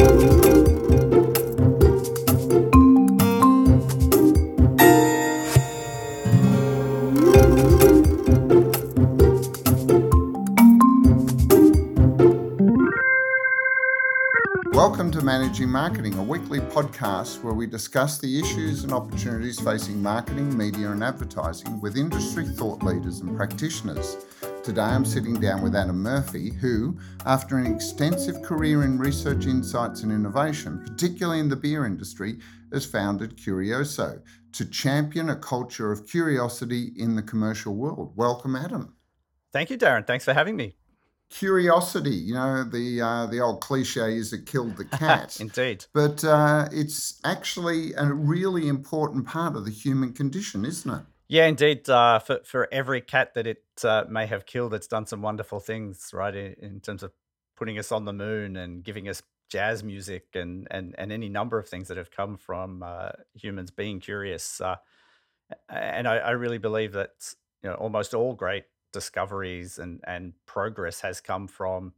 Welcome to Managing Marketing, a weekly podcast where we discuss the issues and opportunities facing marketing, media, and advertising with industry thought leaders and practitioners. Today I'm sitting down with Adam Murphy, who, after an extensive career in research, insights, and innovation, particularly in the beer industry, has founded Curioso to champion a culture of curiosity in the commercial world. Welcome, Adam. Thank you, Darren. Thanks for having me curiosity. You know, the uh, the old cliche is it killed the cat. Indeed. But uh, it's actually a really important part of the human condition, isn't it? Yeah, indeed. Uh, for for every cat that it uh, may have killed, it's done some wonderful things, right? In, in, terms of putting us on the moon and giving us jazz music and and and any number of things that have come from uh, humans being curious. Uh, and I, I really believe that you know almost all great discoveries and, and progress has come from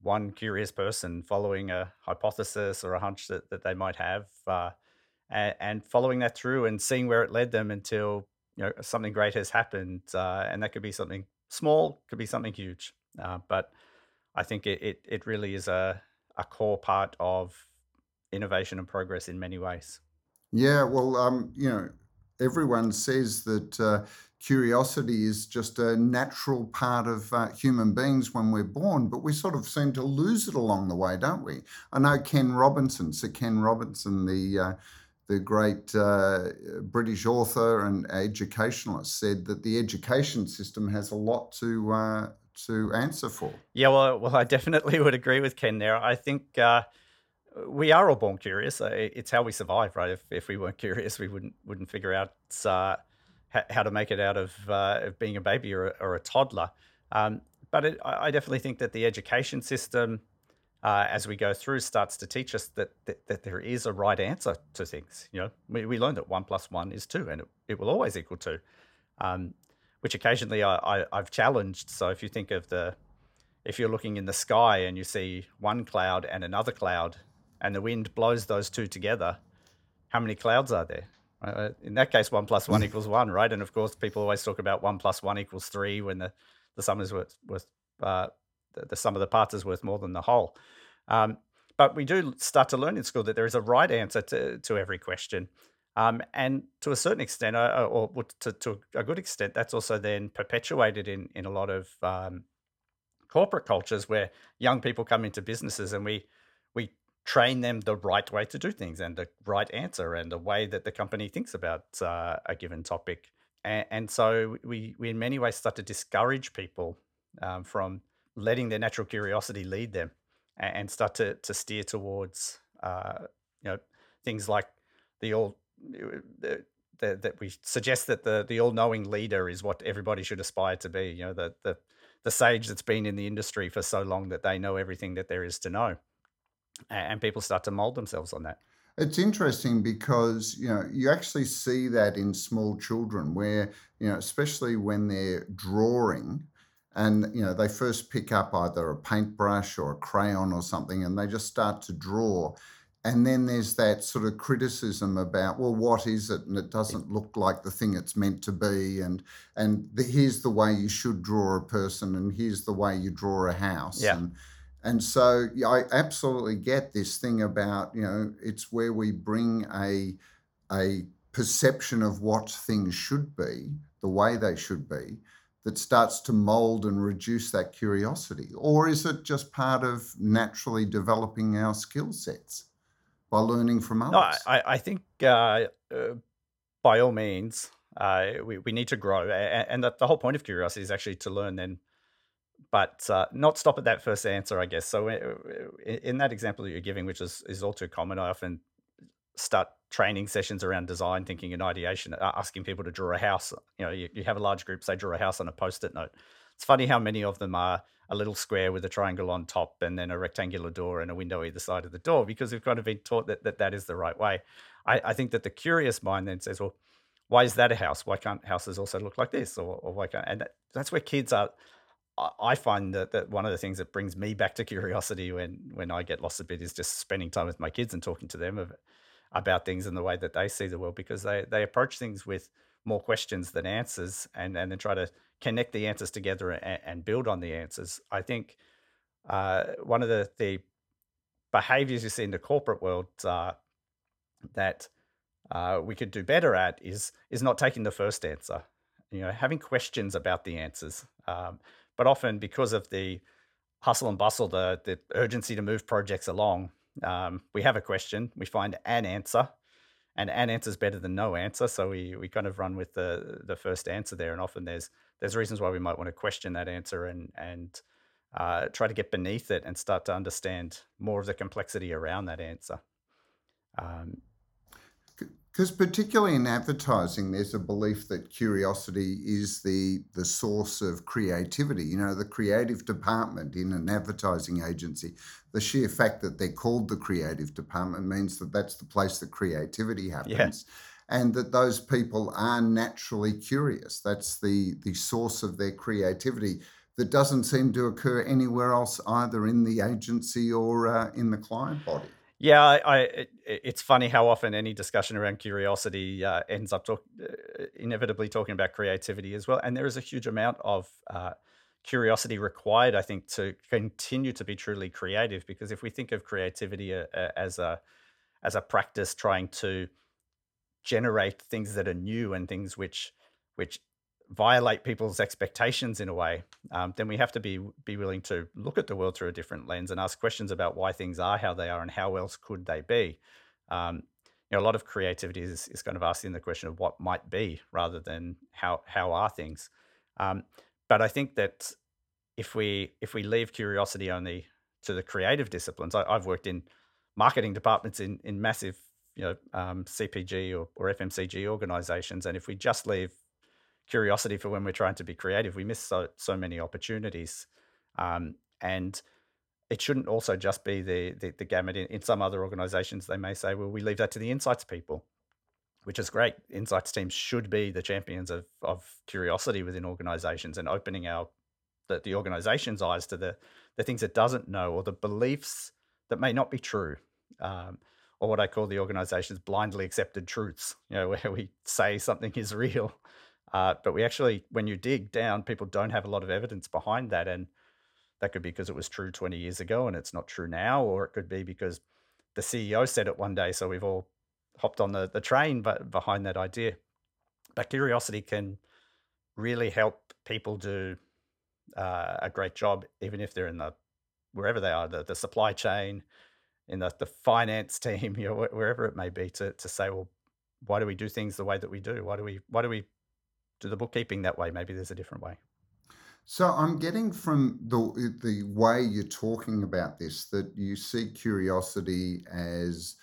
one curious person following a hypothesis or a hunch that, that they might have uh, and, and, following that through and seeing where it led them until you know something great has happened uh, and that could be something small could be something huge uh, but i think it, it, it really is a, a core part of innovation and progress in many ways yeah well um, you know everyone says that uh, curiosity is just a natural part of uh, human beings when we're born, but we sort of seem to lose it along the way, don't we? I know Ken Robinson, Sir Ken Robinson, the uh, the great uh, British author and educationalist, said that the education system has a lot to uh, to answer for. Yeah, well, well, I definitely would agree with Ken there. I think uh, we are all born curious. It's how we survive, right? If, if we weren't curious, we wouldn't wouldn't figure out uh, how to make it out of, uh, of being a baby or a, or a toddler. Um, but it, I definitely think that the education system, uh, as we go through, starts to teach us that, that, that there is a right answer to things. You know, we, we learn that one plus one is two, and it, it will always equal two, um, which occasionally I, I, I've challenged. So if you think of the, if you're looking in the sky and you see one cloud and another cloud, and the wind blows those two together, how many clouds are there? Uh, in that case, one plus one equals one, right? And of course, people always talk about one plus one equals three when the, the sum is worth, worth uh, the, the, sum of the parts is worth more than the whole. Um, but we do start to learn in school that there is a right answer to, to every question. Um, and to a certain extent, uh, or to, to, a good extent, that's also then perpetuated in, in a lot of um, corporate cultures where young people come into businesses and we we train them the right way to do things and the right answer and the way that the company thinks about uh, a given topic. And, and, so we, we, in many ways, start to discourage people um, from letting their natural curiosity lead them and, start to, to steer towards, uh, you know, things like the all, the, the, that we suggest that the, the all-knowing leader is what everybody should aspire to be. You know, the, the, the sage that's been in the industry for so long that they know everything that there is to know and people start to mold themselves on that. It's interesting because you know you actually see that in small children where you know especially when they're drawing and you know they first pick up either a paintbrush or a crayon or something and they just start to draw. And then there's that sort of criticism about well what is it? And it doesn't mm. look like the thing it's meant to be. And and the, here's the way you should draw a person and here's the way you draw a house. Yeah. and and so yeah, I absolutely get this thing about, you know, it's where we bring a, a perception of what things should be, the way they should be, that starts to mold and reduce that curiosity? Or is it just part of naturally developing our skill sets by learning from others? No, I, I think uh, uh, by all means, uh, we, we need to grow. And the, the whole point of curiosity is actually to learn then but uh, not stop at that first answer, I guess. So in that example that you're giving, which is, is all too common, I often start training sessions around design thinking and ideation, asking people to draw a house. You know, you, you have a large group, say, draw a house on a post-it note. It's funny how many of them are a little square with a triangle on top and then a rectangular door and a window either side of the door because we've kind of been taught that that, that is the right way. I, I think that the curious mind then says, well, why is that a house? Why can't houses also look like this? Or, or why can't, and that, that's where kids are I find that, that one of the things that brings me back to curiosity when when I get lost a bit is just spending time with my kids and talking to them of, about things and the way that they see the world because they they approach things with more questions than answers and and then try to connect the answers together and, and build on the answers. I think uh, one of the the behaviors you see in the corporate world uh, that uh, we could do better at is is not taking the first answer. You know, having questions about the answers. Um, but often because of the hustle and bustle, the the urgency to move projects along, um, we have a question, we find an answer, and an answer is better than no answer. So we we kind of run with the the first answer there, and often there's there's reasons why we might want to question that answer and and uh, try to get beneath it and start to understand more of the complexity around that answer. Um, because particularly in advertising, there's a belief that curiosity is the the source of creativity. You know, the creative department in an advertising agency, the sheer fact that they're called the creative department means that that's the place that creativity happens. yeah, And that those people are naturally curious. That's the the source of their creativity that doesn't seem to occur anywhere else, either in the agency or uh, in the client body. Yeah, I, I it, it's funny how often any discussion around curiosity uh, ends up talk, uh, inevitably talking about creativity as well. And there is a huge amount of uh, curiosity required, I think, to continue to be truly creative. Because if we think of creativity uh, uh, as a as a practice trying to generate things that are new and things which which violate people's expectations in a way, um, then we have to be be willing to look at the world through a different lens and ask questions about why things are how they are and how else could they be. Um, you know, a lot of creativity is, is kind of asking the question of what might be rather than how how are things. Um, but I think that if we if we leave curiosity only to the creative disciplines, I, I've worked in marketing departments in in massive you know um, CPG or, or FMCG organizations, and if we just leave curiosity for when we're trying to be creative. We miss so so many opportunities, um, and it shouldn't also just be the the, the gamut. In, in some other organisations, they may say, "Well, we leave that to the insights people," which is great. Insights teams should be the champions of of curiosity within organisations and opening our the, the organisation's eyes to the the things it doesn't know or the beliefs that may not be true. Um, or what I call the organization's blindly accepted truths, you know, where we say something is real uh, but we actually, when you dig down, people don't have a lot of evidence behind that. And that could be because it was true 20 years ago and it's not true now, or it could be because the CEO said it one day. So we've all hopped on the, the train but behind that idea. But curiosity can really help people do uh, a great job, even if they're in the wherever they are, the, the supply chain, in the, the finance team, you know, wherever it may be, to to say, well, why do we do things the way that we do? Why do we why do we do the bookkeeping that way. Maybe there's a different way. So I'm getting from the the way you're talking about this that you see curiosity as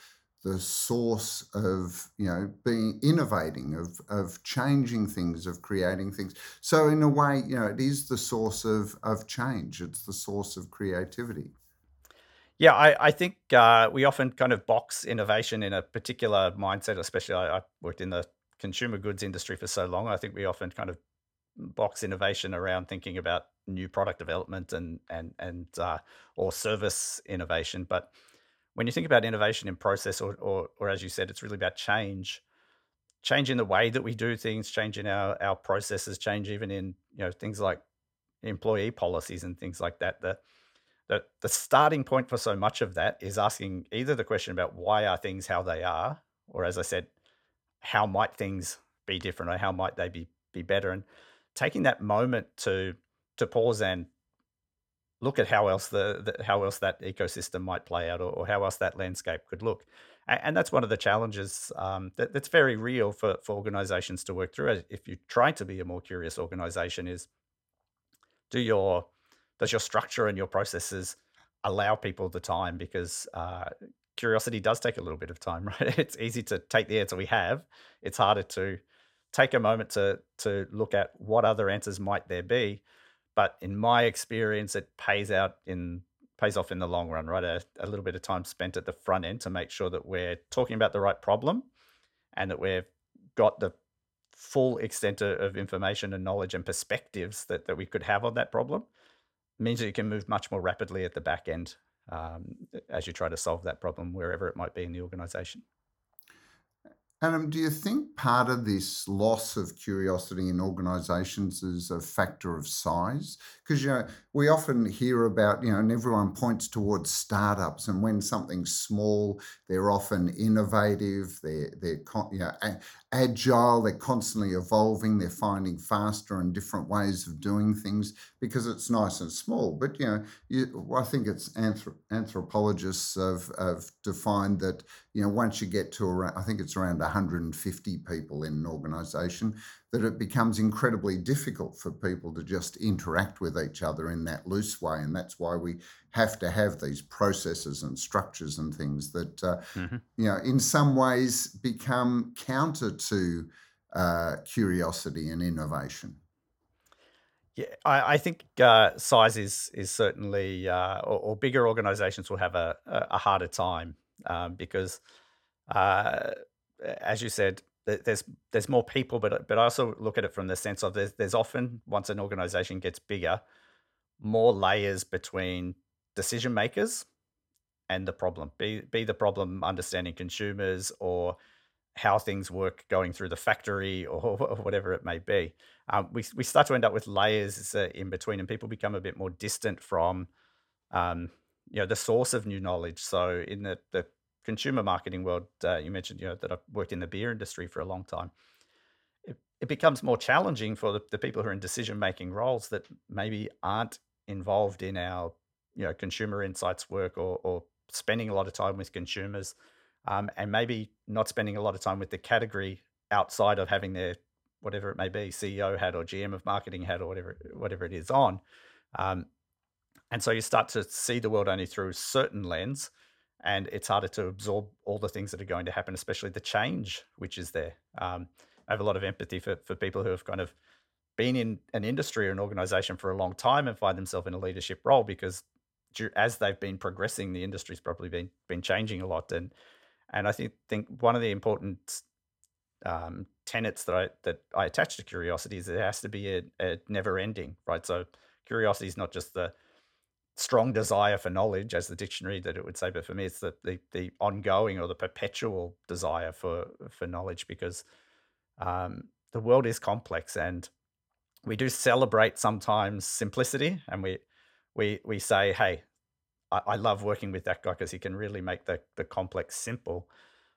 the source of you know being innovating of of changing things of creating things so in a way you know it is the source of of change it's the source of creativity Yeah, I, I think uh, we often kind of box innovation in a particular mindset, especially I, I worked in the consumer goods industry for so long. I think we often kind of box innovation around thinking about new product development and and and uh, or service innovation. But when you think about innovation in process, or, or or as you said, it's really about change, change in the way that we do things, change in our our processes, change even in you know things like employee policies and things like that. The the, the starting point for so much of that is asking either the question about why are things how they are, or as I said, how might things be different or how might they be be better and taking that moment to to pause and look at how else the, the how else that ecosystem might play out or, or how else that landscape could look. And, and that's one of the challenges um, that, that's very real for, for organizations to work through. If you try to be a more curious organization is do your does your structure and your processes allow people the time? Because uh, curiosity does take a little bit of time, right? It's easy to take the answer we have. It's harder to take a moment to to look at what other answers might there be. But in my experience, it pays out in pays off in the long run, right? A, a little bit of time spent at the front end to make sure that we're talking about the right problem and that we've got the full extent of information and knowledge and perspectives that, that we could have on that problem means that you can move much more rapidly at the back end um, as you try to solve that problem wherever it might be in the organization. Adam, do you think part of this loss of curiosity in organisations is a factor of size? Because you know we often hear about you know, and everyone points towards startups, and when something's small, they're often innovative, they're they're you know agile, they're constantly evolving, they're finding faster and different ways of doing things because it's nice and small. But you know, you, I think it's anthrop- anthropologists have, have defined that you know once you get to around, I think it's around 150 people in an organisation, that it becomes incredibly difficult for people to just interact with each other in that loose way, and that's why we have to have these processes and structures and things that uh, mm-hmm. you know in some ways become counter to uh, curiosity and innovation. Yeah, I, I think uh, size is is certainly, uh, or, or, bigger organisations will have a, a harder time um, because, uh, as you said, there's there's more people, but but I also look at it from the sense of there's there's often once an organisation gets bigger, more layers between decision makers and the problem. Be be the problem understanding consumers or how things work going through the factory or, whatever it may be. Um, we, we start to end up with layers uh, in between, and people become a bit more distant from, um, you know, the source of new knowledge. So in the, the consumer marketing world, uh, you mentioned, you know, that I've worked in the beer industry for a long time. It, it becomes more challenging for the, the people who are in decision making roles that maybe aren't involved in our, you know, consumer insights work or, or spending a lot of time with consumers um, and maybe not spending a lot of time with the category outside of having their whatever it may be CEO hat or GM of marketing hat or whatever whatever it is on. Um, and so you start to see the world only through a certain lens, and it's harder to absorb all the things that are going to happen, especially the change which is there. Um, I have a lot of empathy for, for people who have kind of been in an industry or an organization for a long time and find themselves in a leadership role because as they've been progressing, the industry's probably been been changing a lot, and and I think think one of the important um, tenets that I that I attach to curiosity is it has to be a, a never ending, right? So curiosity is not just the strong desire for knowledge, as the dictionary that it would say, but for me, it's the the, the ongoing or the perpetual desire for for knowledge because um, the world is complex and we do celebrate sometimes simplicity and we we we say, hey, I, I love working with that guy because he can really make the the complex simple.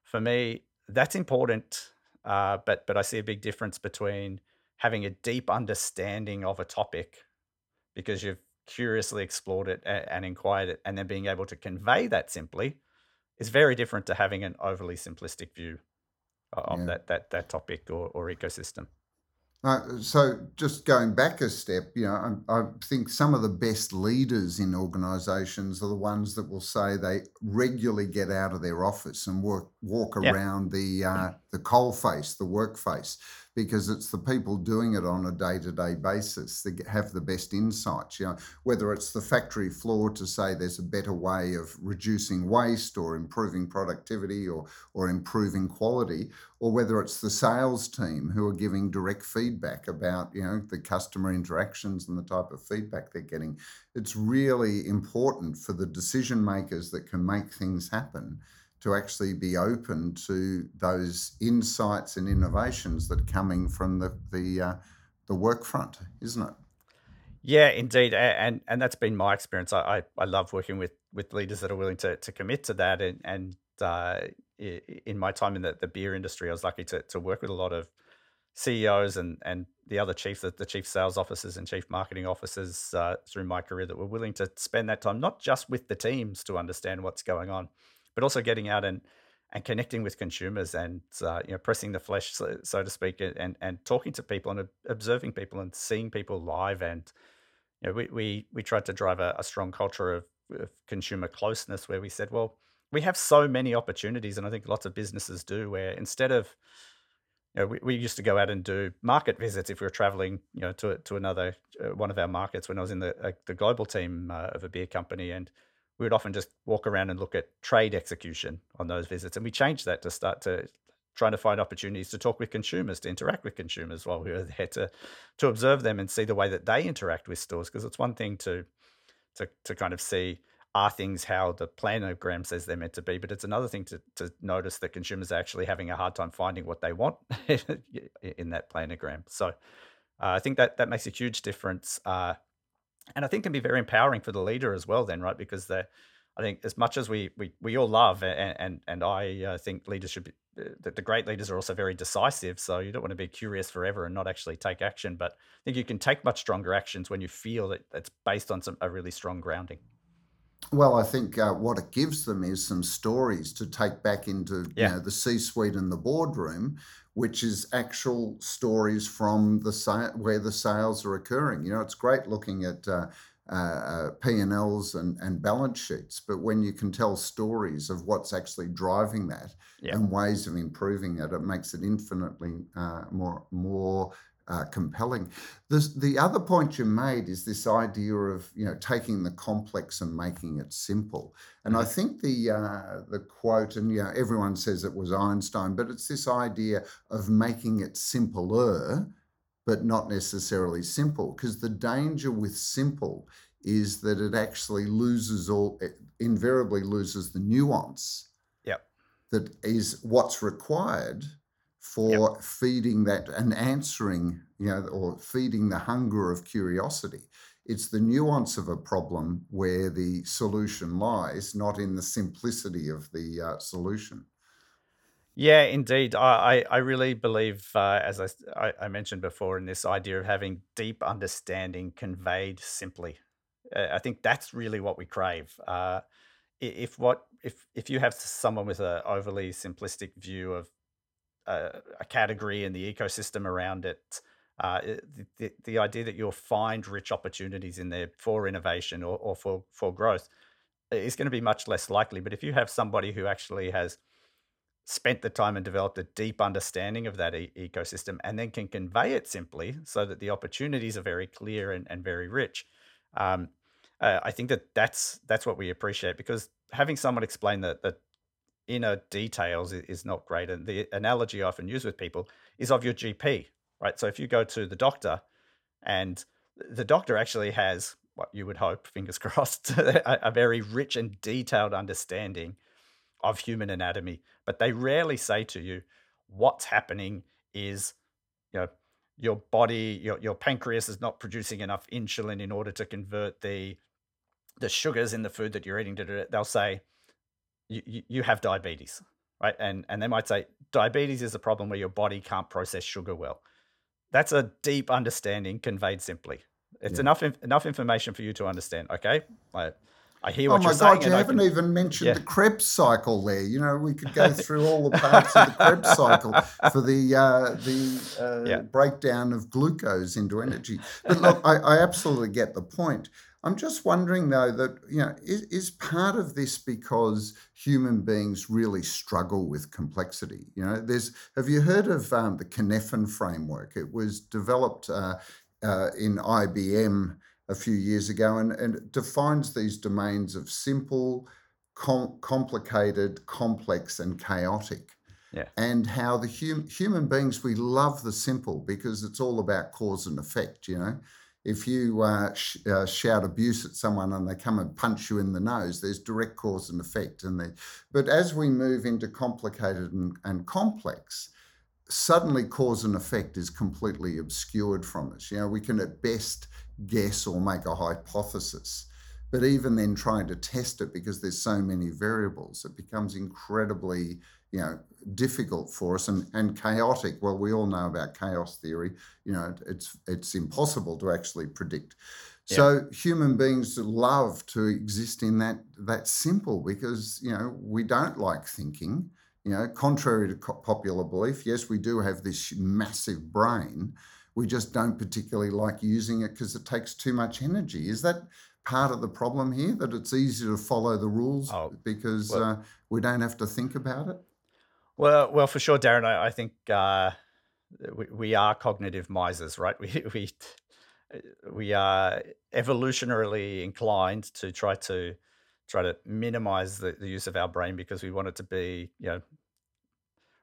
For me, that's important, uh, but but I see a big difference between having a deep understanding of a topic because you've curiously explored it and, inquired it, and then being able to convey that simply is very different to having an overly simplistic view of yeah. that that that topic or, or ecosystem. Uh, so, just going back a step, you know, I, I, think some of the best leaders in organisations are the ones that will say they regularly get out of their office and work walk yeah. around the uh, the coal face, the work face because it's the people doing it on a day-to-day basis that have the best insights you know whether it's the factory floor to say there's a better way of reducing waste or improving productivity or or improving quality or whether it's the sales team who are giving direct feedback about you know the customer interactions and the type of feedback they're getting. It's really important for the decision makers that can make things happen to actually be open to those insights and innovations that are coming from the the uh, the work front, isn't it? Yeah, indeed, and and that's been my experience. I I, I love working with with leaders that are willing to to commit to that, and and uh, in my time in the, the beer industry, I was lucky to to work with a lot of CEOs and and the other chiefs, the, the chief sales officers and chief marketing officers uh, through my career that were willing to spend that time not just with the teams to understand what's going on, but also getting out and and connecting with consumers and uh, you know pressing the flesh so, so, to speak and and talking to people and observing people and seeing people live and you know we we, we tried to drive a, a strong culture of, of, consumer closeness where we said well we have so many opportunities and i think lots of businesses do where instead of you know, we, we used to go out and do market visits if we were traveling, you know, to to another uh, one of our markets when I was in the uh, the global team uh, of a beer company, and we would often just walk around and look at trade execution on those visits. And we changed that to start to trying to find opportunities to talk with consumers, to interact with consumers while we were there to to observe them and see the way that they interact with stores. Because it's one thing to to to kind of see are things how the planogram says they're meant to be, but it's another thing to to notice that consumers are actually having a hard time finding what they want in that planogram. So uh, I think that that makes a huge difference. Uh, and I think can be very empowering for the leader as well. Then, right? Because the I think as much as we we, we all love and and and I uh, think leaders should be that the great leaders are also very decisive. So you don't want to be curious forever and not actually take action. But I think you can take much stronger actions when you feel that it's based on some a really strong grounding. Well, I think uh, what it gives them is some stories to take back into you Yeah, know the C-suite and the boardroom, which is actual stories from the sa- where the sales are occurring. You know, it's great looking at uh, uh, uh, P&Ls and Ls and and balance sheets, but when you can tell stories of what's actually driving that yeah, and ways of improving it, it makes it infinitely uh, more more uh, compelling. This, the other point you made is this idea of you know taking the complex and making it simple. And I hmm think the uh, the quote, and you know everyone says it was Einstein, but it's this idea of making it simpler, but not necessarily simple. Because the danger with simple is that it actually loses all, it invariably loses the nuance yep, that is what's required yep. for feeding that and answering, you know, or feeding the hunger of curiosity. It's the nuance of a problem where the solution lies, not in the simplicity of the uh, solution. Yeah, indeed. I, I, I really believe, uh, as I mentioned before, in this idea of having deep understanding conveyed simply. Uh, I think that's really what we crave. Uh, if what if if you have someone with a overly simplistic view of a category and the ecosystem around it, uh, the, the the idea that you'll find rich opportunities in there for innovation or, or for for growth is going to be much less likely. But if you have somebody who actually has spent the time and developed a deep understanding of that e- ecosystem and then can convey it simply so that the opportunities are very clear and, and very rich um, uh, i think that that's that's what we appreciate because having someone explain the, the inner details is, not great and the analogy i often use with people is of your gp right? So if you go to the doctor and the doctor actually has what you would hope fingers crossed a, very rich and detailed understanding of human anatomy, but they rarely say to you what's happening is you know your body your, your pancreas is not producing enough insulin in order to convert the the sugars in the food that you're eating they'll say you, you, have diabetes right and and they might say diabetes is a problem where your body can't process sugar well that's a deep understanding conveyed simply it's Yeah. enough enough information for you to understand okay i i hear Oh what you're saying. Oh my God, you haven't can even mentioned yeah the Krebs cycle there. You know, we could go through all the parts of the Krebs cycle for the uh, the yeah uh, breakdown of glucose into energy. But look, I, I absolutely get the point. I'm just wondering though that you know is, is part of this because human beings really struggle with complexity. You know, there's have you heard of um, the Cynefin framework? It was developed uh, uh, in IBM a few years ago, and, and it defines these domains of simple, com- complicated, complex, and chaotic. yeah And how the hum- human beings, we love the simple because it's all about cause and effect, you know. If you uh, sh- uh, shout abuse at someone and they come and punch you in the nose, there's direct cause and effect. And but as we move into complicated and, and complex, suddenly cause and effect is completely obscured from us. You know, we can at best guess or make a hypothesis, but even then trying to test it because there's so many variables, it becomes incredibly, you know, difficult for us and, and chaotic. Well, we all know about chaos theory. You know, it's it's impossible to actually predict. yeah So human beings love to exist in that that simple because you know we don't like thinking. You know, contrary to popular belief, yes, we do have this massive brain. We just don't particularly like using it because it takes too much energy. Is that part of the problem here? That it's easier to follow the rules oh because well uh, we don't have to think about it? Well, well, for sure, Darren. I, I think uh, we, we are cognitive misers, right? We we we are evolutionarily inclined to try to try to minimize the, the use of our brain because we want it to be, you know,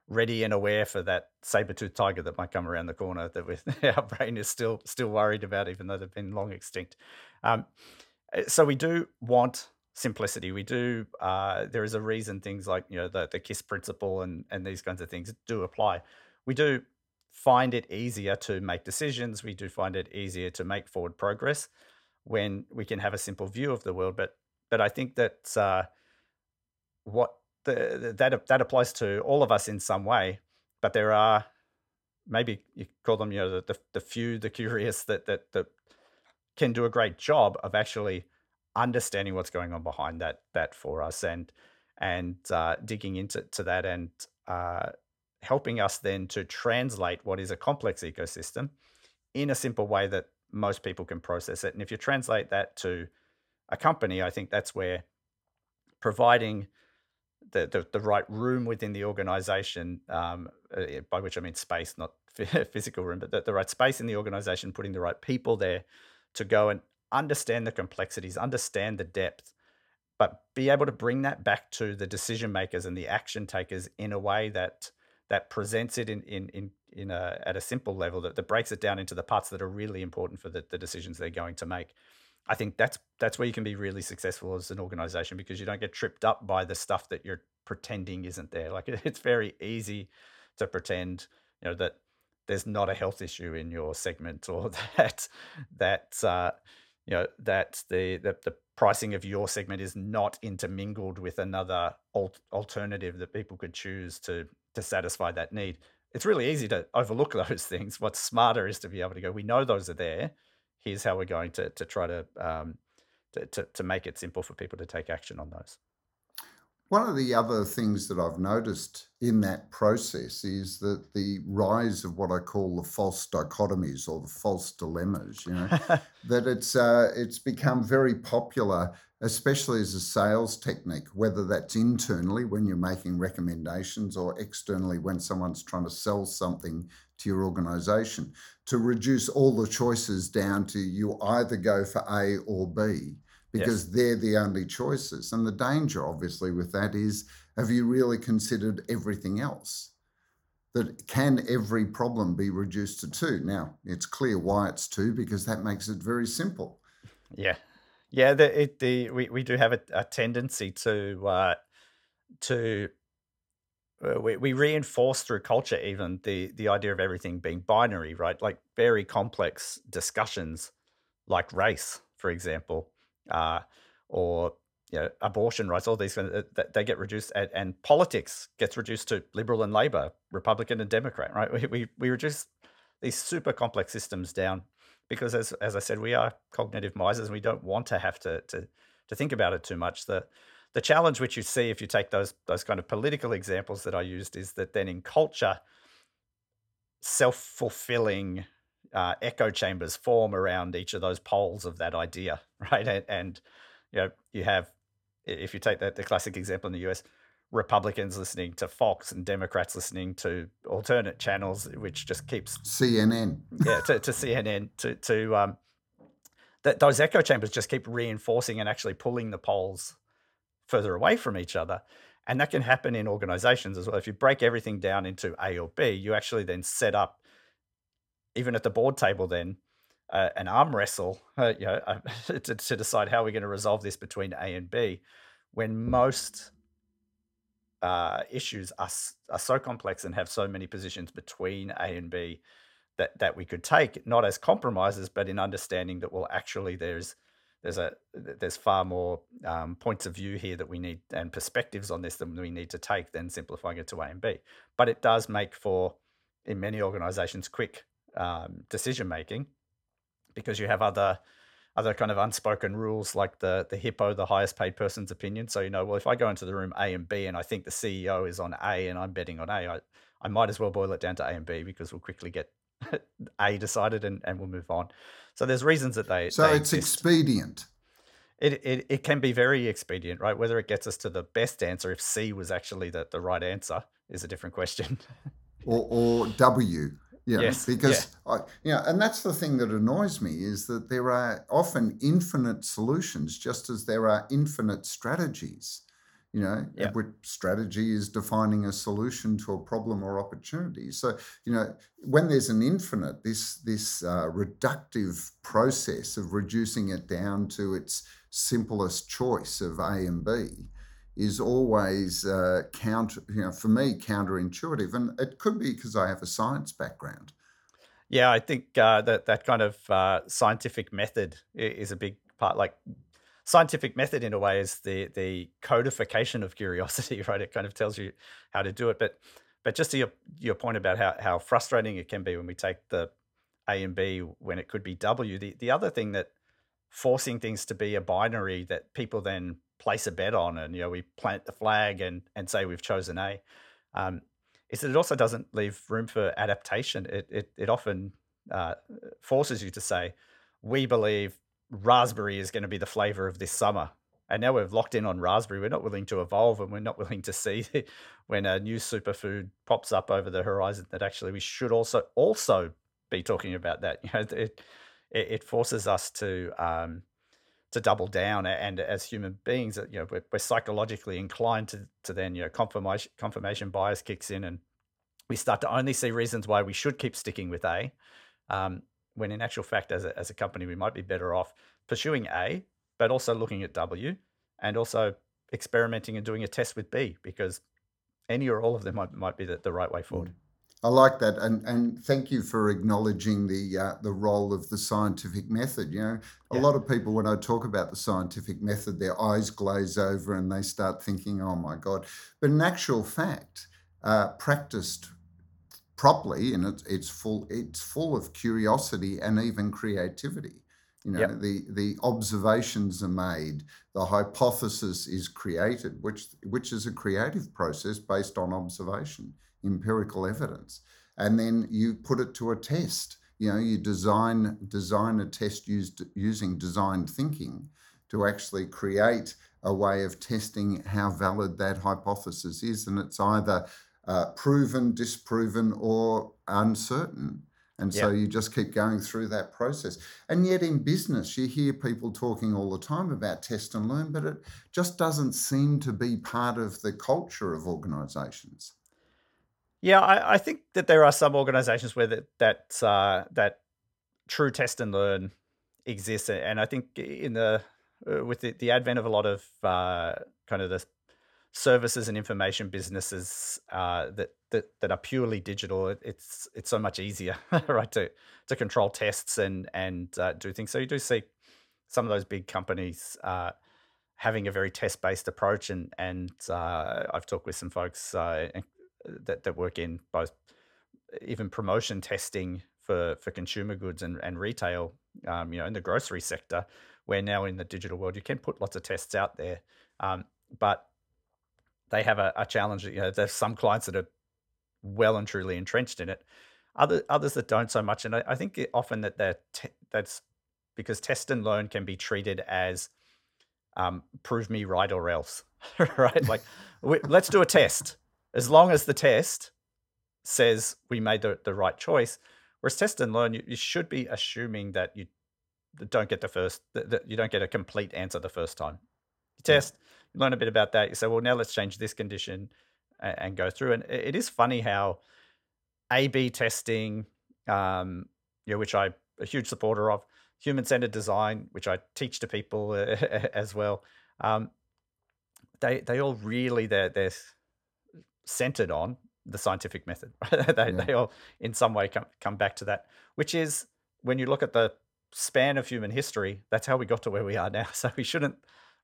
ready and aware for that saber-toothed tiger that might come around the corner that we, our brain is still still worried about, even though they've been long extinct. Um, so we do want simplicity. We do. Uh, there is a reason things like you know the the KISS principle and and these kinds of things do apply. We do find it easier to make decisions. We do find it easier to make forward progress when we can have a simple view of the world. But but I think that uh, what the, that that applies to all of us in some way. But there are maybe you call them you know the, the, the few, the curious that that that can do a great job of actually understanding what's going on behind that that for us and and uh, digging into to that and uh, helping us then to translate what is a complex ecosystem in a simple way that most people can process it. And if you translate that to a company, I think that's where providing the, the, the right room within the organization, um, uh, by which I mean space, not physical room, but the, the right space in the organization, putting the right people there to go and understand the complexities, understand the depth, but be able to bring that back to the decision makers and the action takers in a way that that presents it in in in, in a at a simple level that, that breaks it down into the parts that are really important for the, the decisions they're going to make. I think that's that's where you can be really successful as an organization because you don't get tripped up by the stuff that you're pretending isn't there. Like it's very easy to pretend, you know, that there's not a health issue in your segment or that that uh, you know that the, the the pricing of your segment is not intermingled with another alt- alternative that people could choose to to satisfy that need. It's really easy to overlook those things. What's smarter is to be able to go, we know those are there. Here's how we're going to to try to um, to, to, to make it simple for people to take action on those. One of the other things that I've noticed in that process is that the rise of what I call the false dichotomies or the false dilemmas, you know, that it's uh, it's become very popular, especially as a sales technique, whether that's internally when you're making recommendations or externally when someone's trying to sell something to your organization, to reduce all the choices down to you either go for A or B because yes. they're the only choices. And the danger, obviously, with that is have you really considered everything else? That can every problem be reduced to two? Now, it's clear why it's two because that makes it very simple. Yeah. Yeah, the, it, the we, we do have a, a tendency to uh, to uh, we, we reinforce through culture even the the idea of everything being binary, right? Like very complex discussions, like race, for example, uh, or you know, abortion rights, all these things, they get reduced, and, and, politics gets reduced to liberal and labor, Republican and Democrat, right? We, we, we reduce these super complex systems down because, as, as I said, we are cognitive misers and we don't want to have to, to, to think about it too much. The, the challenge which you see if you take those, those kind of political examples that I used is that then in culture, self fulfilling uh, echo chambers form around each of those poles of that idea, right? And, and you know, you have, if you take the, the classic example in the US, Republicans listening to Fox and Democrats listening to alternate channels, which just keeps CNN, yeah, to, to CNN, to to um, that those echo chambers just keep reinforcing and actually pulling the poles further away from each other. And that can happen in organizations as well. If you break everything down into A or B, you actually then set up even at the board table then uh, an arm wrestle uh, you know, uh, to, to, decide how we're going to resolve this between A and B when most uh, issues are, are so complex and have so many positions between A and B that, that we could take not as compromises but in understanding that well actually there's there's a there's far more um, points of view here that we need and perspectives on this than we need to take than simplifying it to A and B. But it does make for in many organizations quick um, decision making because you have other other kind of unspoken rules like the the hippo the highest paid person's opinion. So you know well if i go into the room a and b and i think the ceo is on a and i'm betting on a i, I might as well boil it down to a and b because we'll quickly get a decided and, and we'll move on. So there's reasons that they so they it's exist. expedient. It, it it can be very expedient right? Whether it gets us to the best answer if c was actually the, the right answer is a different question. Or, or w yeah, yes. because yeah. I, and that's the thing that annoys me is that there are often infinite solutions, just as there are infinite strategies. You know, Yeah. which strategy is defining a solution to a problem or opportunity. So, you know, when there's an infinite, this this uh, reductive process of reducing it down to its simplest choice of A and B is always uh, counter, you know, for me counterintuitive, and it could be because I have a science background. Yeah, I think uh, that that kind of uh, scientific method is a big part. Like scientific method, in a way, is the the codification of curiosity, right? It kind of tells you how to do it. But but just to your your point about how how frustrating it can be when we take the A and B when it could be W. The the other thing that forcing things to be a binary that people then place a bet on, and you know we plant the flag and and say we've chosen A. Um, is that it also doesn't leave room for adaptation. It it it often uh, forces you to say, "We believe raspberry is going to be the flavor of this summer," and now we've locked in on raspberry. We're not willing to evolve, and we're not willing to see when a new superfood pops up over the horizon that actually we should also also be talking about that. You know, it it, forces us to um, to double down and as human beings uh, you know we're, we're psychologically inclined to, to then you know confirmation confirmation bias kicks in and we start to only see reasons why we should keep sticking with a um, when in actual fact as a, as a company we might be better off pursuing a but also looking at w and also experimenting and doing a test with b because any or all of them might, might be the, the right way forward Mm. I like that, and and thank you for acknowledging the uh, the role of the scientific method. You know, a yeah lot of people when I talk about the scientific method, their eyes glaze over and they start thinking, "Oh my God!" But in actual fact, uh, practiced properly, and it's it's full it's full of curiosity and even creativity. You know, yep the the observations are made, the hypothesis is created, which which is a creative process based on observation, empirical evidence, and then you put it to a test. You know, you design design a test used using designed thinking to actually create a way of testing how valid that hypothesis is, and it's either uh, proven, disproven, or uncertain. And so yeah you just keep going through that process. And yet in business, you hear people talking all the time about test and learn, but it just doesn't seem to be part of the culture of organizations. Yeah I, I think that there are some organizations where that that uh, that true test and learn exists and i think in the uh, with the, the advent of a lot of uh, kind of the services and information businesses uh, that, that that are purely digital it, it's it's so much easier right to to control tests and and uh, do things. So you do see some of those big companies uh, having a very test based approach and and I've talked with some folks that that work in both even promotion testing for for consumer goods and, and retail, um, you know, in the grocery sector, where now in the digital world you can put lots of tests out there, um, but they have a, a challenge. You know, there's some clients that are well and truly entrenched in it, other others that don't so much. And I, I think often that that te- that's because test and learn can be treated as um, prove me right or else, right? Like we, let's do a test. As long as the test says we made the, the right choice. Whereas test and learn, you, you should be assuming that you don't get the first, that that you don't get a complete answer the first time. You Yeah. test, you learn a bit about that. You say, well, now let's change this condition and, and go through. And it it is funny how A/B testing, um, you know, which I'm a huge supporter of, human-centered design, which I teach to people as well. Um, they they all really they're they're centered on the scientific method. they, Yeah. they all, in some way, come, come back to that, which is when you look at the span of human history, that's how we got to where we are now. So we shouldn't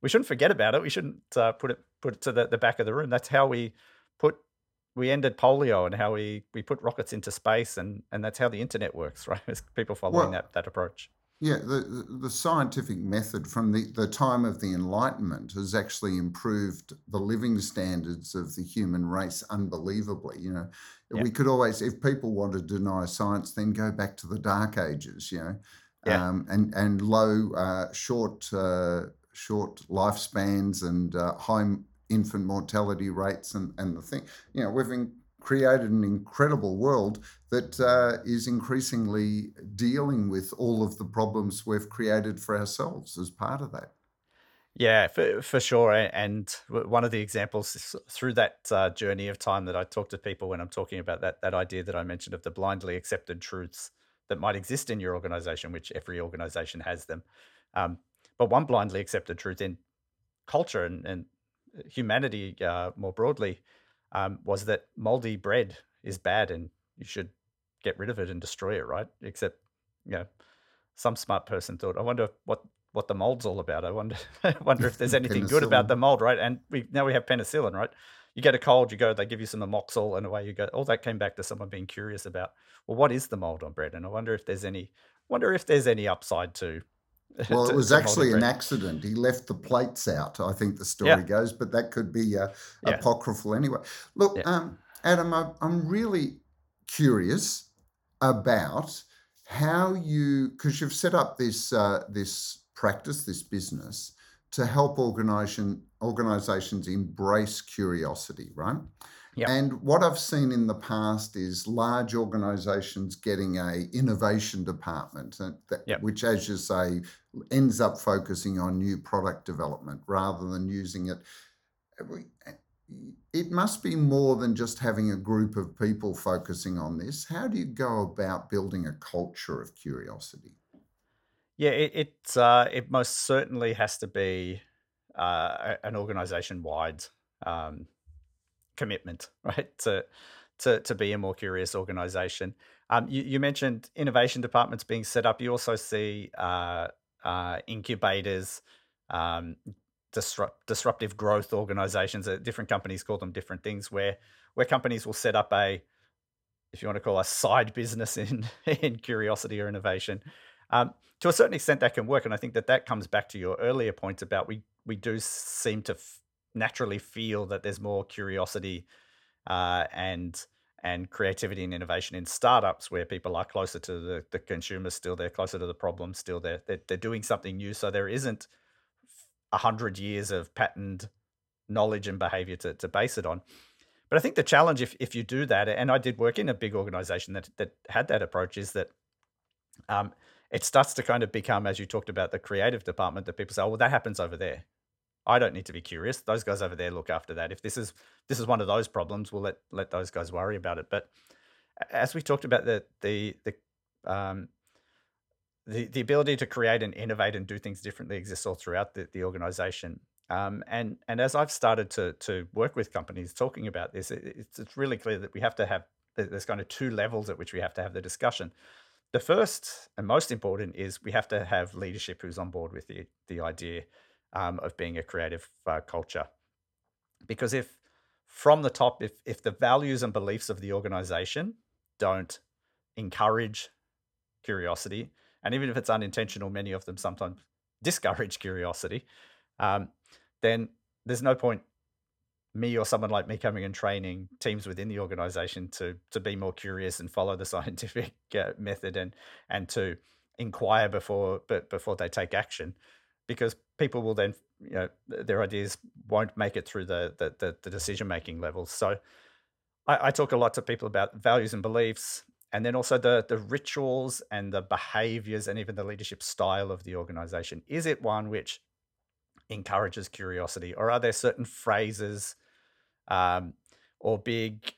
we shouldn't forget about it. We shouldn't uh, put it put it to the, the back of the room. That's how we put we ended polio and how we we put rockets into space and and that's how the internet works, right? It's people following Well, that that approach. Yeah, the, the scientific method from the, the time of the Enlightenment has actually improved the living standards of the human race unbelievably. You know, Yeah, we could always, if people want to deny science, then go back to the Dark Ages. You know, yeah, um, and and low, uh, short, uh, short lifespans and uh, high infant mortality rates, and and the thing. You know, we've in, created an incredible world that uh, is increasingly dealing with all of the problems we've created for ourselves as part of that. Yeah, for for sure. And one of the examples through that uh, journey of time that I talk to people when I'm talking about that that idea that I mentioned of the blindly accepted truths that might exist in your organization, which every organization has them. Um, but one blindly accepted truth in culture and, and humanity uh, more broadly um, was that moldy bread is bad and you should get rid of it and destroy it, right? Except, you know, some smart person thought, I wonder what what the mold's all about. I wonder I wonder if there's anything good about the mold, right? And we now we have penicillin, right? You get a cold, you go, they give you some amoxil, and away you go. All that came back to someone being curious about, well, what is the mold on bread? And I wonder if there's any wonder if there's any upside to Well, it was actually an accident. He left the plates out, I think the Yeah, story goes, but that could be uh, yeah, apocryphal anyway. Look, yeah, um, Adam, I, I'm really curious about how you, because you've set up this uh, this practice, this business, to help organization organizations embrace curiosity, right? Yeah, And what I've seen in the past is large organizations getting a innovation department, that, yeah. which, as you say, ends up focusing on new product development rather than using it. It must be more than just having a group of people focusing on this. How do you go about building a culture of curiosity? Yeah, it it, uh, it most certainly has to be uh, an organization-wide um, commitment, right? To to to be a more curious organization. Um, you, you mentioned innovation departments being set up. You also see uh, uh, incubators, um, disrupt, disruptive growth organizations. Uh, different companies call them different things. Where where companies will set up a if you want to call a side business in in curiosity or innovation. Um, to a certain extent, that can work, and I think that that comes back to your earlier point about we we do seem to f- naturally feel that there's more curiosity uh, and and creativity and innovation in startups where people are closer to the, the consumer still they're closer to the problem still they're, they're they're doing something new so there isn't a hundred years of patterned knowledge and behavior to, to base it on but I think the challenge, if if you do that, and I did work in a big organization that that had that approach, is that um, it starts to kind of become, as you talked about, the creative department that people say, oh, well, that happens over there. I don't need to be curious. Those guys over there look after that. If this is this is one of those problems, we'll let let those guys worry about it. But as we talked about the the the um, the, the ability to create and innovate and do things differently exists all throughout the, the organization. Um, and and as I've started to to work with companies talking about this, it, it's it's really clear that we have to have there's kind of two levels at which we have to have the discussion. The first and most important is we have to have leadership who's on board with the the idea um, of being a creative uh, culture. Because if from the top, if if the values and beliefs of the organization don't encourage curiosity, and even if it's unintentional, many of them sometimes discourage curiosity, um, then there's no point me or someone like me coming and training teams within the organization to to be more curious and follow the scientific uh, method and and to inquire before but before they take action because people will then you know their ideas won't make it through the the, the, the decision making levels. So I, I talk a lot to people about values and beliefs and then also the the rituals and the behaviors and even the leadership style of the organization. Is it one which encourages curiosity or are there certain phrases um, or big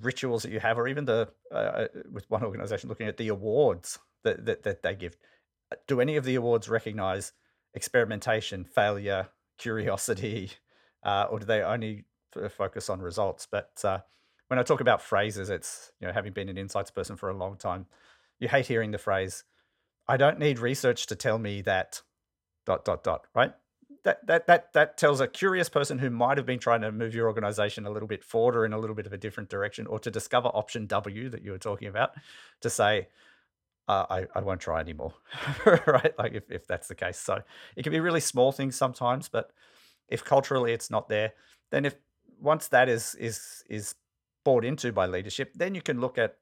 rituals that you have or even the uh, uh, with one organization looking at the awards that, that that they give? Do any of the awards recognize experimentation failure curiosity uh, or do they only focus on results? But uh, when i talk about phrases it's you know having been an insights person for a long time you hate hearing the phrase i don't need research to tell me that dot dot dot right? That that that that tells a curious person who might have been trying to move your organization a little bit forward or in a little bit of a different direction or to discover option w that you were talking about to say uh, I, I won't try anymore right? Like if, if that's the case. So it can be really small things sometimes but if culturally it's not there then if once that is is is bought into by leadership then you can look at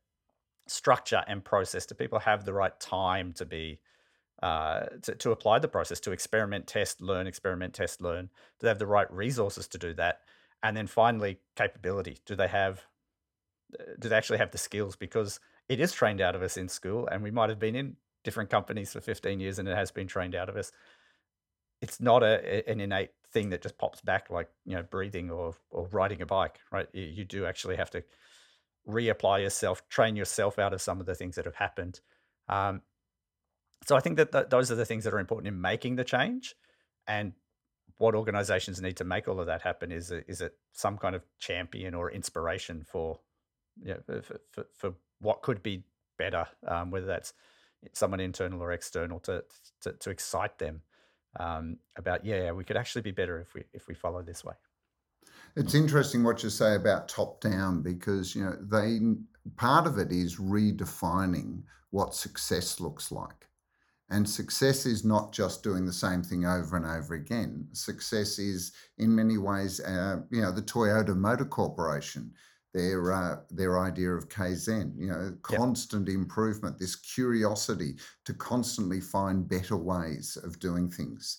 structure and process. Do people have the right time to be uh, to, to apply the process to experiment test learn experiment test learn? Do they have the right resources to do that? And then finally capability. Do they have uh, do they actually have the skills? Because it is trained out of us in school and we might have been in different companies for 15 years and it has been trained out of us it's not a, an innate thing that just pops back like you know breathing or or riding a bike, right? You, you do actually have to reapply yourself, train yourself out of some of the things that have happened. Um, so I think that th- those are the things that are important in making the change, and what organizations need to make all of that happen is is it some kind of champion or inspiration for yeah for, for, for what could be better, um, whether that's someone internal or external to to, to excite them um, about yeah, we could actually be better if we if we follow this way. It's interesting what you say about top down because you know they part of it is redefining what success looks like. And success is not just doing the same thing over and over again. Success is, in many ways, uh, you know, the Toyota Motor Corporation, their uh, their idea of kaizen, you know, constant yep. improvement, this curiosity to constantly find better ways of doing things.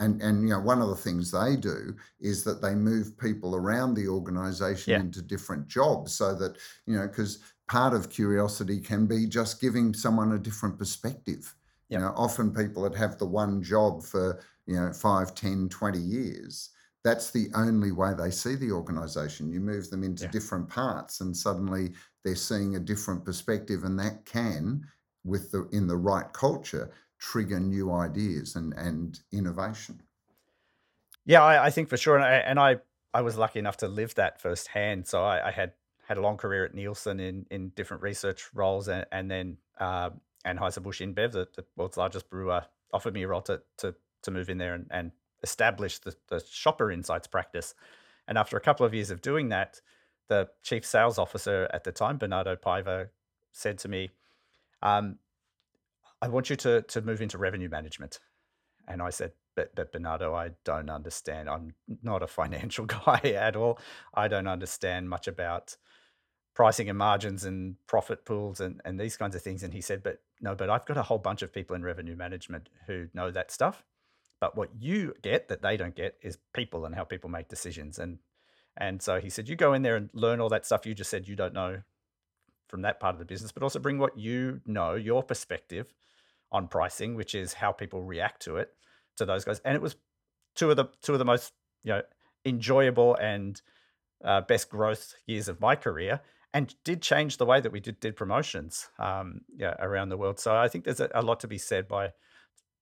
And, and you know one of the things they do is that they move people around the organization yeah. into different jobs so that you know because part of curiosity can be just giving someone a different perspective you know, often people that have the one job for, you know, 5, 10, 20 years, that's the only way they see the organization. You move them into yeah. different parts and suddenly they're seeing a different perspective and that can with the in the right culture trigger new ideas and and innovation. Yeah, I, I think for sure, and I, and I I was lucky enough to live that firsthand. So I, I had had a long career at Nielsen in in different research roles, and, and then uh, Anheuser-Busch InBev, the, the world's largest brewer, offered me a role to, to, to move in there and, and establish the, the shopper insights practice. And after a couple of years of doing that, the chief sales officer at the time, Bernardo Paiva, said to me, um, I want you to, to move into revenue management. And I said, but, but Bernardo, I don't understand. I'm not a financial guy at all. I don't understand much about pricing and margins and profit pools and, and these kinds of things. And he said, but no, but I've got a whole bunch of people in revenue management who know that stuff. But what you get that they don't get is people and how people make decisions. And and so he said, you go in there and learn all that stuff you just said you don't know from that part of the business, but also bring what you know, your perspective on pricing, which is how people react to it, to those guys. And it was two of the two of the most you know enjoyable and uh, best growth years of my career and did change the way that we did, did promotions um, yeah, around the world. So I think there's a, a, lot to be said by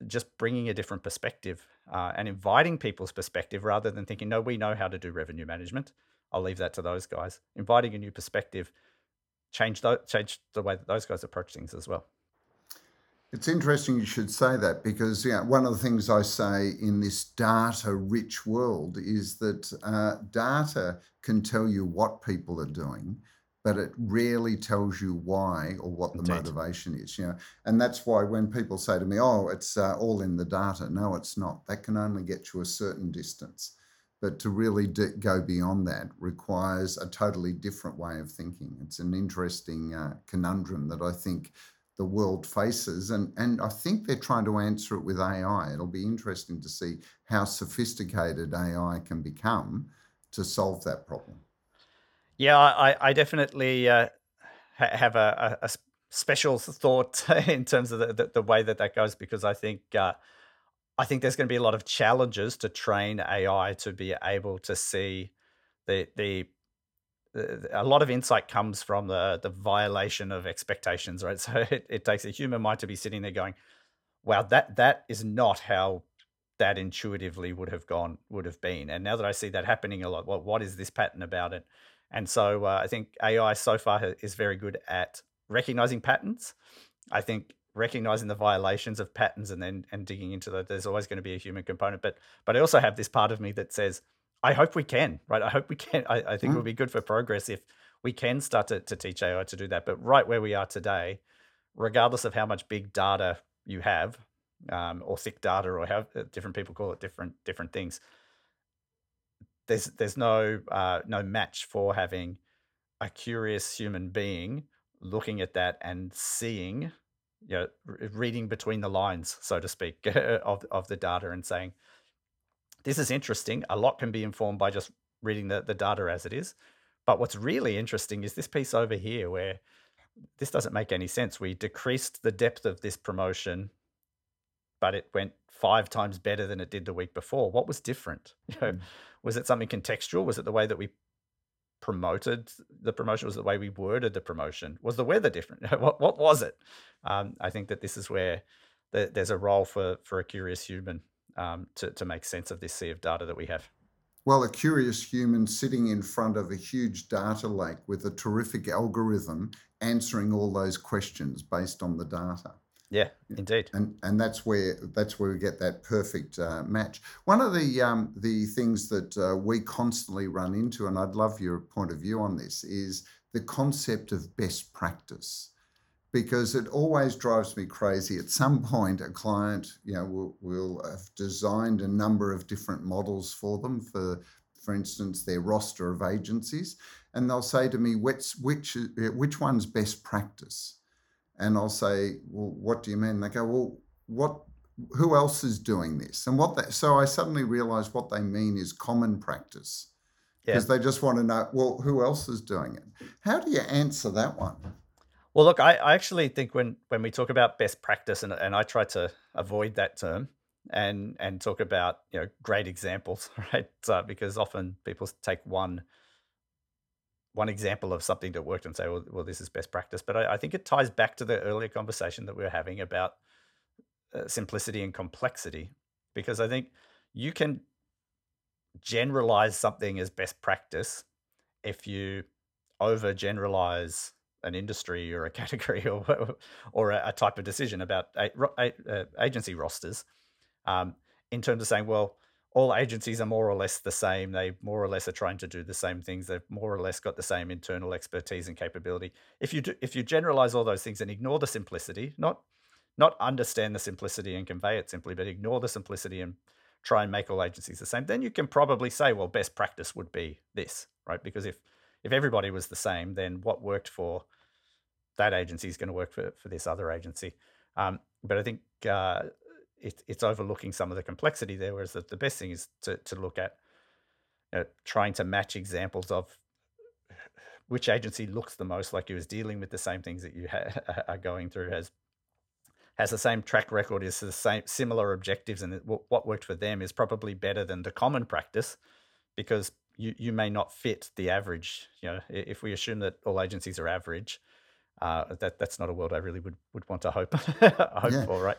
just bringing a different perspective uh, and inviting people's perspective rather than thinking, no, we know how to do revenue management. I'll leave that to those guys. Inviting a new perspective change the, change the way that those guys approach things as well. It's interesting you should say that because yeah, one of the things I say in this data rich world is that uh, data can tell you what people are doing, but it rarely tells you why or what the Indeed. motivation is. You know, and that's why when people say to me, "Oh, it's uh, all in the data," no, it's not. That can only get you a certain distance, but to really d- go beyond that requires a totally different way of thinking. It's an interesting uh, conundrum that I think the world faces, and and I think they're trying to answer it with AI. It'll be interesting to see how sophisticated AI can become to solve that problem. Yeah, I, I definitely uh, ha- have a, a, special thought in terms of the, the, the, way that that goes because I think uh, I think there's going to be a lot of challenges to train AI to be able to see the the a lot of insight comes from the the violation of expectations, right? So it, it takes a human mind to be sitting there going, "Wow, that that is not how that intuitively would have gone would have been." And now that I see that happening a lot, what what is this pattern about it? And so uh, I think AI so far is very good at recognizing patterns. I think recognizing the violations of patterns and then and digging into that there's always going to be a human component but but i also have this part of me that says i hope we can right i hope we can i, I think mm. it would be good for progress if we can start to, to teach ai to do that but right where we are today regardless of how much big data you have um, or thick data or how uh, different people call it different different things there's there's no uh, no match for having a curious human being looking at that and seeing, you know, reading between the lines, so to speak, of of the data and saying, this is interesting. A lot can be informed by just reading the, the data as it is. But what's really interesting is this piece over here where this doesn't make any sense. We decreased the depth of this promotion but it went five times better than it did the week before. What was different? Mm. Was it something contextual? Was it the way that we promoted the promotion? Was it the way we worded the promotion? Was the weather different? what what was it? Um, I think that this is where the, there's a role for for a curious human um, to to make sense of this sea of data that we have. Well, a curious human sitting in front of a huge data lake with a terrific algorithm answering all those questions based on the data. Yeah, indeed. and and that's where that's where we get that perfect uh, match. One of the um, the things that uh, we constantly run into, and I'd love your point of view on this, is the concept of best practice, because it always drives me crazy. At some point, a client, you know, will, will have designed a number of different models for them for. For instance, their roster of agencies, and they'll say to me, "Which which which one's best practice?" And I'll say, "Well, what do you mean?" They go, "Well, what? Who else is doing this?" And what that so I suddenly realise what they mean is common practice Yeah. because they just want to know, well, who else is doing it? How do you answer that one? Well, look, I, I actually think when when we talk about best practice, and, and I try to avoid that term, and and talk about you know great examples, right? Uh, because often people take one one example of something that worked and say, well, well, this is best practice. But I, I think it ties back to the earlier conversation that we were having about uh, simplicity and complexity, because I think you can generalize something as best practice if you overgeneralize an industry or a category or or a, a type of decision about a, a, uh, agency rosters um, in terms of saying, well, all agencies are more or less the same. They more or less are trying to do the same things. They've more or less got the same internal expertise and capability. If you do, if you generalize all those things and ignore the simplicity, not not understand the simplicity and convey it simply, but ignore the simplicity and try and make all agencies the same, then you can probably say, well, best practice would be this, right? Because if if everybody was the same, then what worked for that agency is going to work for, for this other agency. Um, but I think uh, it, it's overlooking some of the complexity there, whereas the, the best thing is to, to look at you know, trying to match examples of which agency looks the most like you is dealing with the same things that you ha- are going through, has has the same track record, is the same similar objectives, and what worked for them is probably better than the common practice because you, you may not fit the average. You know, if we assume that all agencies are average, uh, that that's not a world I really would, would want to hope hope Yeah. for, right?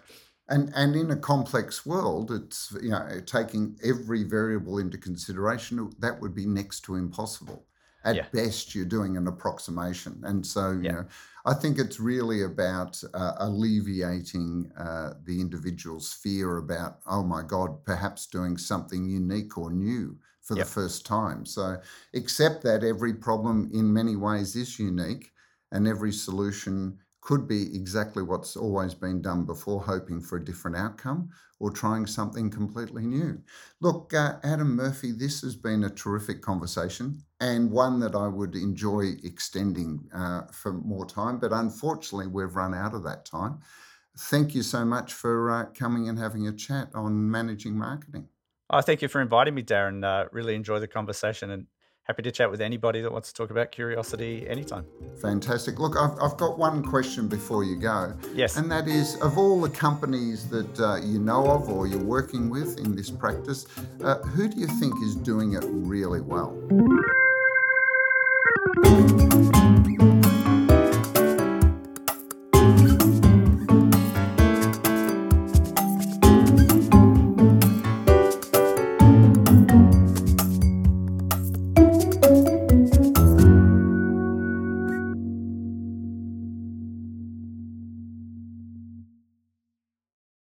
And and in a complex world, it's you know taking every variable into consideration. That would be next to impossible. At Yeah, best, you're doing an approximation, and so you yeah, know, I think it's really about uh, alleviating uh, the individual's fear about, oh my God, perhaps doing something unique or new for the first time. So accept that every problem in many ways is unique, and every solution could be exactly what's always been done before, hoping for a different outcome or trying something completely new. Look, uh, Adam Murphy, this has been a terrific conversation and one that I would enjoy extending uh, for more time, but unfortunately, we've run out of that time. Thank you so much for uh, coming and having a chat on managing marketing. Oh, thank you for inviting me, Darren. Uh, really enjoy the conversation and happy to chat with anybody that wants to talk about curiosity anytime. Fantastic. Look, I've, I've got one question before you go, Yes. and that is of all the companies that uh, you know of or you're working with in this practice, uh, who do you think is doing it really well?